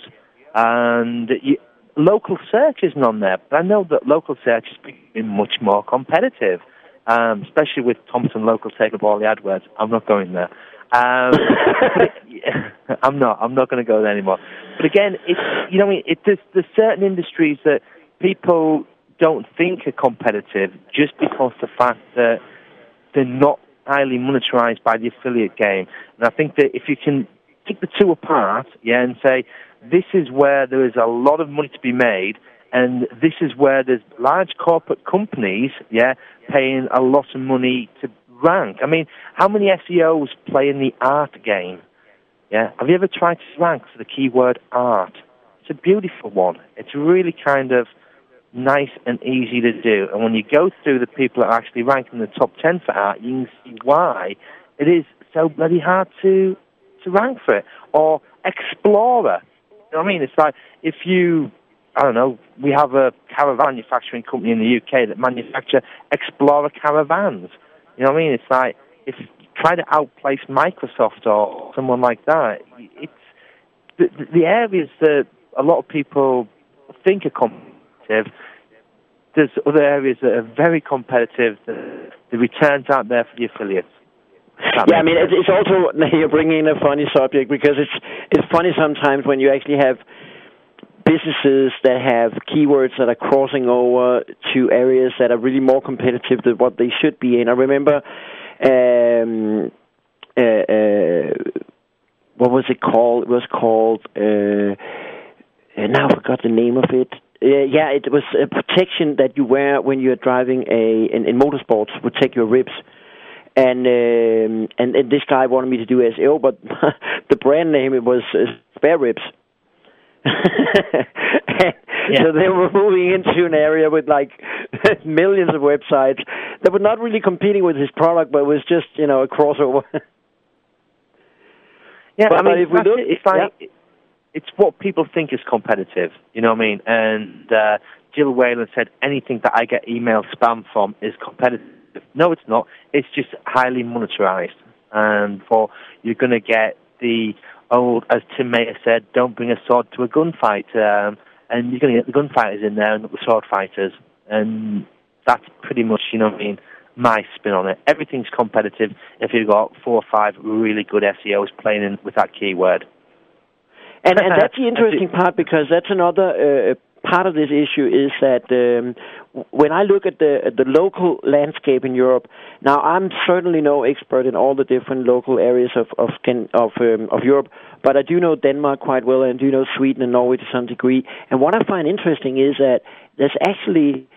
And you, local search isn't on there, but I know that local search is becoming much more competitive, um, especially with Thomson Local taking up all the AdWords. I'm not going there. Um, I'm not. I'm not going to go there anymore. But again, it's you know, it, there's, there's certain industries that people don't think are competitive just because the fact that they're not highly monetized by the affiliate game. And I think that if you can take the two apart, yeah, and say this is where there is a lot of money to be made, and this is where there's large corporate companies, yeah, paying a lot of money to rank. I mean, how many SEOs play in the art game? Yeah, have you ever tried to rank for the keyword art? It's a beautiful one. It's really kind of nice and easy to do. And when you go through the people that are actually ranked in the top 10 for art, you can see why it is so bloody hard to, to rank for it. Or Explorer. You know what I mean? It's like if you, I don't know, we have a caravan manufacturing company in the UK that manufacture Explorer caravans. You know what I mean? It's like if you try to outplace Microsoft or someone like that, it's the, the areas that a lot of people think are competitive there's other areas that are very competitive. The, the returns aren't there for the affiliates.
Yeah, I mean it's, it's also you're bringing in a funny subject because it's it's funny sometimes when you actually have businesses that have keywords that are crossing over to areas that are really more competitive than what they should be in. I remember, um, uh, uh, what was it called? It was called. Uh, uh, now I forgot the name of it. Uh, yeah, it was a protection that you wear when you're driving a in, in motorsports to protect your ribs. And, um, and and this guy wanted me to do SEO, but the brand name it was uh, Spare Ribs.
Yeah.
So they were moving into an area with like millions of websites that were not really competing with his product, but was just you know a crossover.
Yeah,
But-
I mean,
if we look-
it. it's like it's what people think is competitive. You know what I mean? And uh, Jill Whalen said anything that I get email spam from is competitive. No, it's not. It's just highly monetized, and for you're going to get the old, as Tim Mayer said, don't bring a sword to a gunfight, um, and you're going to get the gunfighters in there and not the sword fighters, and that's pretty much you know what I mean. My spin on it. Everything's competitive if you've got four or five really good SEOs playing in with that keyword.
And and that's the interesting part because that's another uh, part of this issue is that um, when I look at the at the local landscape in Europe, now I'm certainly no expert in all the different local areas of of of um, of Europe, but I do know Denmark quite well and do know Sweden and Norway to some degree. And what I find interesting is that there's actually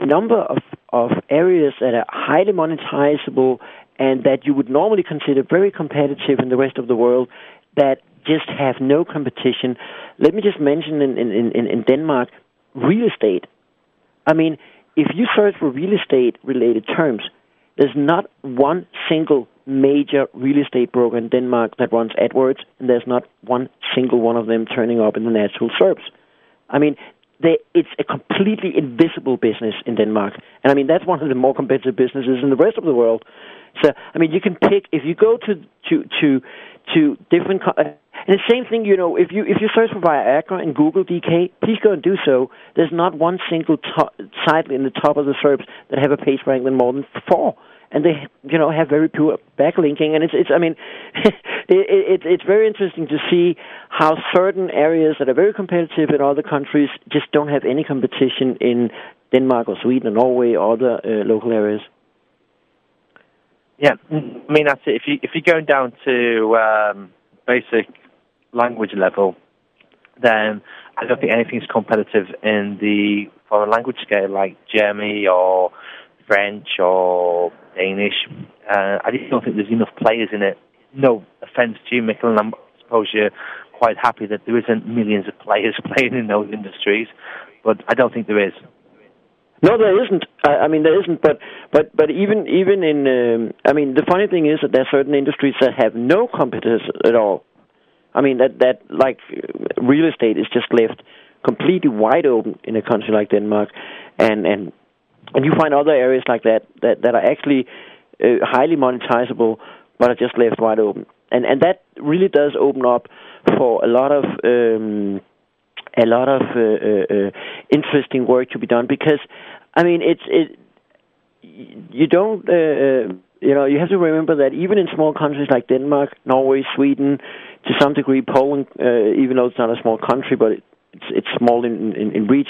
a number of of areas that are highly monetizable and that you would normally consider very competitive in the rest of the world that just have no competition. Let me just mention in, in, in, in Denmark, real estate. I mean, if you search for real estate related terms, there's not one single major real estate broker in Denmark that runs AdWords, and there's not one single one of them turning up in the natural SERPs. I mean, they, it's a completely invisible business in Denmark, and I mean that's one of the more competitive businesses in the rest of the world. So I mean, you can pick if you go to to to to different. Co- and the same thing, you know, if you if you search for Viagra in Google DK, please go and do so. There's not one single site in the top of the SERPs that have a page rank than more than four, and they you know have very poor backlinking. And it's it's I mean, it, it, it's very interesting to see how certain areas that are very competitive in other countries just don't have any competition in Denmark or Sweden or Norway or other uh, local areas.
Yeah, I mean that's it. If you if you're going down to um, basic language level, then I don't think anything's competitive in the foreign language scale like Germany or French or Danish. Uh, I just don't think there's enough players in it. No offense to you, Mikkel, and I suppose you're quite happy that there isn't millions of players playing in those industries, but I don't think there is.
No, there isn't. I, I mean, there isn't. But but but even even in, um, I mean, the funny thing is that there are certain industries that have no competitors at all. I mean, that that like real estate is just left completely wide open in a country like Denmark, and and and you find other areas like that that that are actually uh, highly monetizable, but are just left wide open, and and that really does open up for a lot of. Um, a lot of uh, uh, uh, interesting work to be done because, I mean, it's it. You don't, uh, uh, you know, you have to remember that even in small countries like Denmark, Norway, Sweden, to some degree Poland, uh, even though it's not a small country, but it, it's it's small in, in, in reach.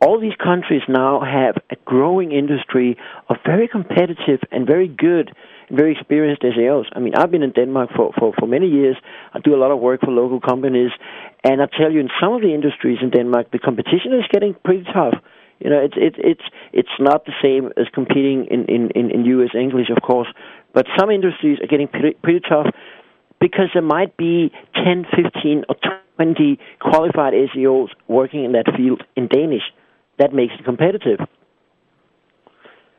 All these countries now have a growing industry of very competitive and very good very experienced SEOs. I mean, I've been in Denmark for, for, for many years. I do a lot of work for local companies, and I tell you, in some of the industries in Denmark, the competition is getting pretty tough. You know, it's it's it's it's not the same as competing in in in, in U.S. English, of course, but some industries are getting pretty, pretty tough because there might be 10, 15, or 20 qualified SEOs working in that field in Danish. That makes it competitive.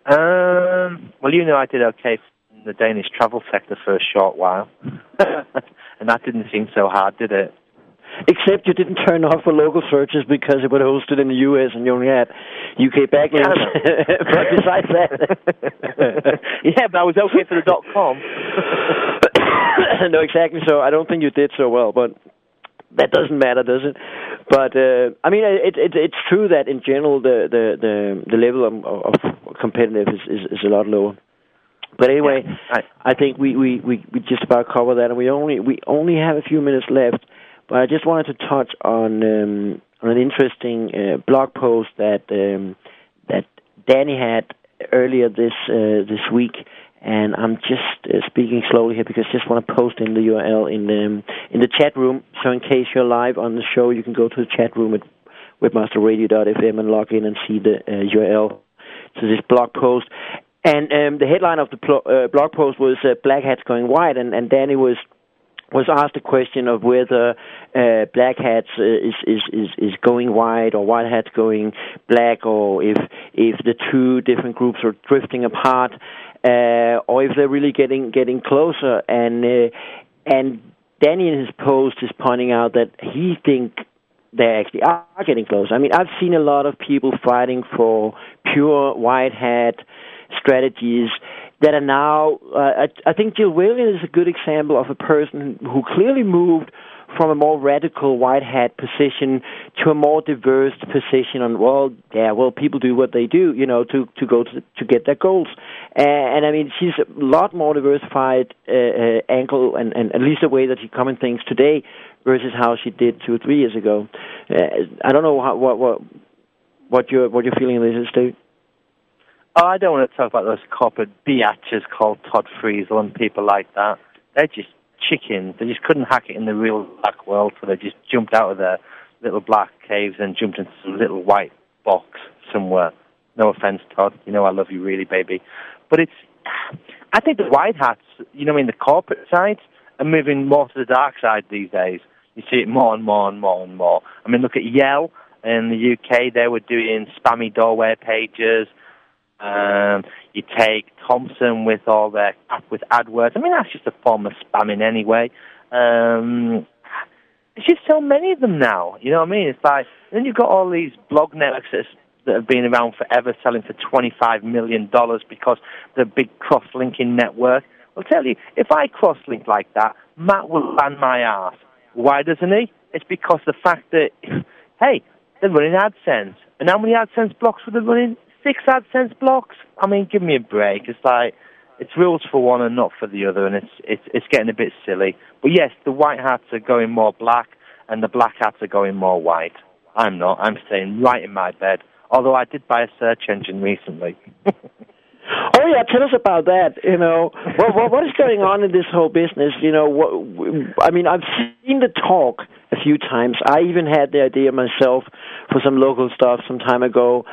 Um, well, you know, I did okay in the Danish travel sector for a short while, and that didn't seem so hard, did it?
Except you didn't turn off for local searches because it was hosted in the U.S. and you only had UK backlinks. but besides that,
yeah, but I was okay for the dot com.
no, exactly. So I don't think you did so well, but that doesn't matter, does it? But uh, I mean, it, it, it's true that in general the the the, the level of, of competitive is, is, is a lot lower. But anyway,
yeah,
I, I think we, we, we, we just about cover that, and we only we only have a few minutes left. But I just wanted to touch on um, on an interesting uh, blog post that um, that Danny had earlier this uh, this week, and I'm just uh, speaking slowly here because I just want to post in the URL in the um, in the chat room. So in case you're live on the show, you can go to the chat room at webmasterradio.fm and log in and see the uh, URL to this blog post. And um, the headline of the pl- uh, blog post was uh, "Black Hats Going White," and, and Danny was was asked the question of whether uh, black hats uh, is, is is is going white or white hats going black, or if if the two different groups are drifting apart, uh, or if they're really getting getting closer. And uh, and Danny in his post is pointing out that he think they actually are getting closer. I mean, I've seen a lot of people fighting for pure white hat strategies that are now. Uh, I, I think Jill Whalen is a good example of a person who clearly moved from a more radical white hat position to a more diverse position on well yeah well people do what they do you know to to go to to get their goals and, and I mean she's a lot more diversified uh, uh, angle and, and at least the way that she comments things today versus how she did two or three years ago uh, I don't know how, what what what your what you're feeling in this state
Oh, Oh, I don't want to talk about those corporate biatches called Todd Friesen and people like that. They're just chickens. They just couldn't hack it in the real black world, so they just jumped out of their little black caves and jumped into some little white box somewhere. No offense, Todd. You know I love you really, baby. But it's, I think the white hats, you know, I mean, the corporate side are moving more to the dark side these days. You see it more and more and more and more. I mean, look at Yell in the UK. They were doing spammy doorway pages um, you take Thomson with all their with AdWords. I mean, that's just a form of spamming anyway. Um, there's just so many of them now. You know what I mean? It's like then you've got all these blog networks that have been around forever, selling for twenty-five million dollars because they're big cross-linking network. I'll tell you, if I cross-link like that, Matt will ban my ass. Why doesn't he? It's because the fact that, hey, they're running AdSense. And how many AdSense blocks were they running? Six AdSense blocks. I mean, give me a break. It's like it's rules for one and not for the other, and it's it's it's getting a bit silly. But yes, the white hats are going more black, and the black hats are going more white. I'm not. I'm staying right in my bed. Although I did buy a search engine recently.
Oh yeah, tell us about that. You know, what, what what is going on in this whole business? You know, what, I mean, I've seen the talk a few times. I even had the idea myself for some local stuff some time ago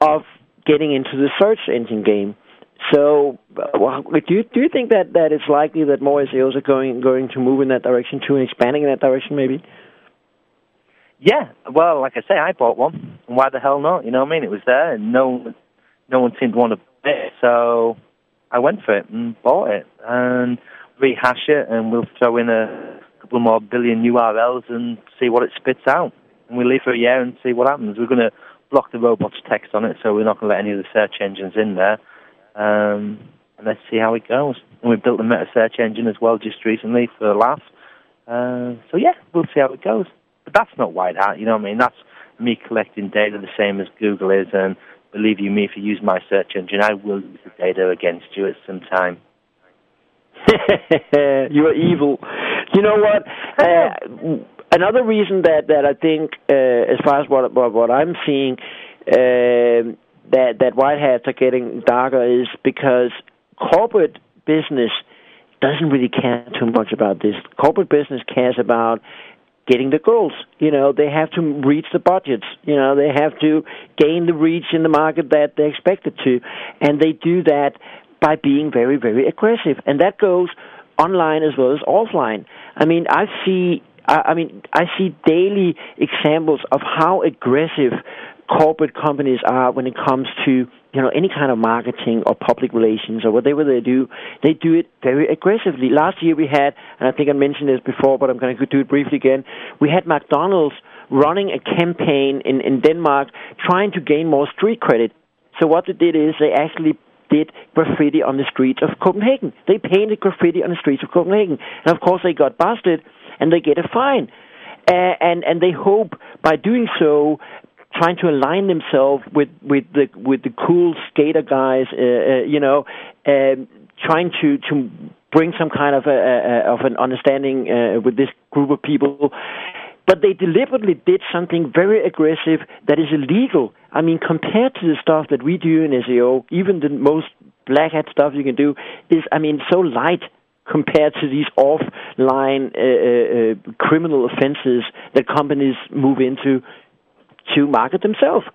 of getting into the search engine game. So, well, do you do you think that that it's likely that more SEOs are going going to move in that direction too, and expanding in that direction, maybe?
Yeah, well, like I say, I bought one. Why the hell not? You know what I mean? It was there, and no, no one seemed to want to buy it, so I went for it and bought it, and rehash it, and we'll throw in a couple more billion URLs and see what it spits out, and we'll leave for a year and see what happens. We're to block the robots text on it, so we're not going to let any of the search engines in there. Um, and let's see how it goes. And we built a meta search engine as well just recently for a laugh. Uh, so yeah, we'll see how it goes. But that's not white hat, you know what I mean? That's me collecting data the same as Google is, and believe you me, if you use my search engine, I will use the data against you at some time.
you are evil. You know what? Uh, another reason that that I think, uh, as far as what what, what I'm seeing, uh, that that white hats are getting darker is because corporate business doesn't really care too much about this. Corporate business cares about getting the goals. You know, they have to reach the budgets. You know, they have to gain the reach in the market that they expected to, and they do that by being very, very aggressive, and that goes online as well as offline. I mean, I see I, I mean, I see daily examples of how aggressive corporate companies are when it comes to you know any kind of marketing or public relations or whatever they do they do it very aggressively last year we had and i think i mentioned this before but i'm going to do it briefly again we had mcdonald's running a campaign in in denmark trying to gain more street credit so what they did is they actually did graffiti on the streets of Copenhagen. They painted graffiti on the streets of Copenhagen. And of course they got busted and they get a fine. And and they hope by doing so, trying to align themselves with with the with the cool skater guys, uh, uh, you know, um, trying to to bring some kind of a, a of an understanding uh, with this group of people. But they deliberately did something very aggressive that is illegal. I mean, compared to the stuff that we do in SEO, even the most black hat stuff you can do is, I mean, so light compared to these offline uh, uh, criminal offenses that companies move into to market themselves.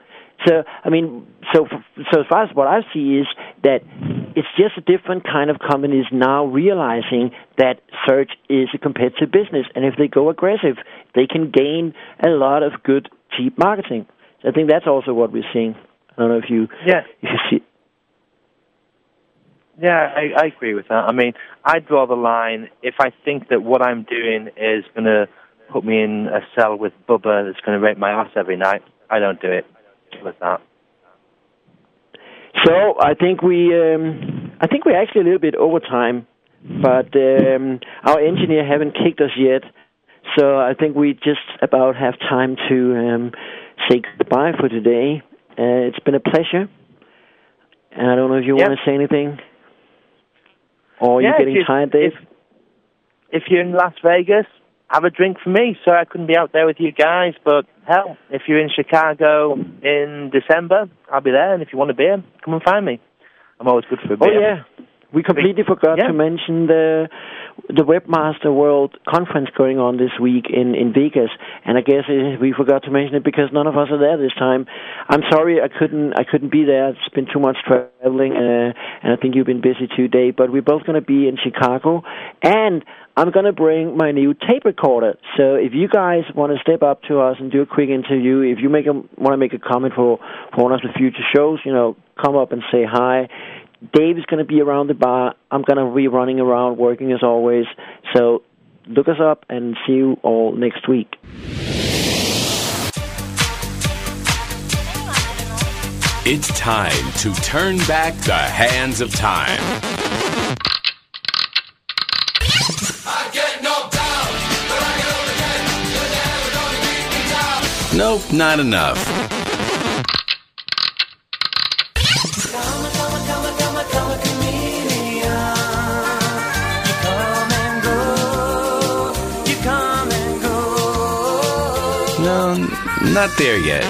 So, I mean, so so as far as what I see is that it's just a different kind of companies now realizing that search is a competitive business, and if they go aggressive, they can gain a lot of good cheap marketing. So I think that's also what we're seeing. I don't know if you
yeah
if you see.
Yeah, I, I agree with that. I mean, I draw the line if I think that what I'm doing is going to put me in a cell with Bubba that's going to rape my ass every night. I don't do it with that.
So I think we, um, I think we're actually a little bit over time, but um, our engineer haven't kicked us yet. So I think we just about have time to um, say goodbye for today. Uh, it's been a pleasure, and I don't know if you
Yeah.
want to say anything, or
Yeah,
you're
if
getting
you-
tired, Dave.
If you're in Las Vegas, have a drink for me. Sorry I couldn't be out there with you guys, but hell, if you're in Chicago in December, I'll be there. And if you want a beer, come and find me. I'm always good for a beer.
Oh
beer.
yeah, we completely forgot
Yeah.
to mention the the Webmaster World Conference going on this week in in Vegas, and I guess uh, we forgot to mention it because none of us are there this time. I'm sorry I couldn't I couldn't be there. It's been too much traveling, uh, and I think you've been busy today. But we're both going to be in Chicago, and I'm going to bring my new tape recorder. So if you guys want to step up to us and do a quick interview, if you make want to make a comment for for one of the future shows, you know, come up and say hi. Dave is going to be around the bar. I'm going to be running around working as always. So look us up and see you all next week.
It's time to turn back the hands of time. Nope, not enough. Not there yet.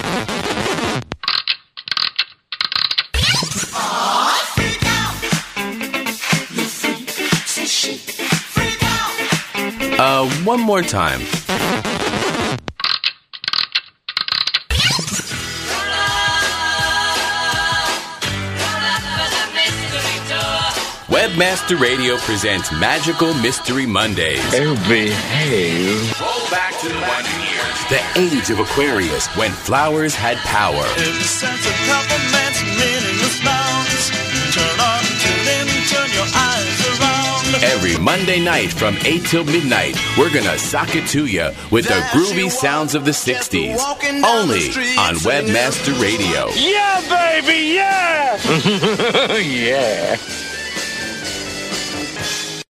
Uh, one more time. Webmaster Radio presents Magical Mystery Mondays. Oh, behave. Roll back to the wonder years. The age of Aquarius, when flowers had power.
Every sense of compliments, meaningless bounds. Turn on, tune in, turn your eyes around.
Every Monday night from 8 till midnight, we're gonna sock it to you with the groovy sounds of the 60s. Only on Webmaster Radio.
Yeah, baby, yeah!
yeah.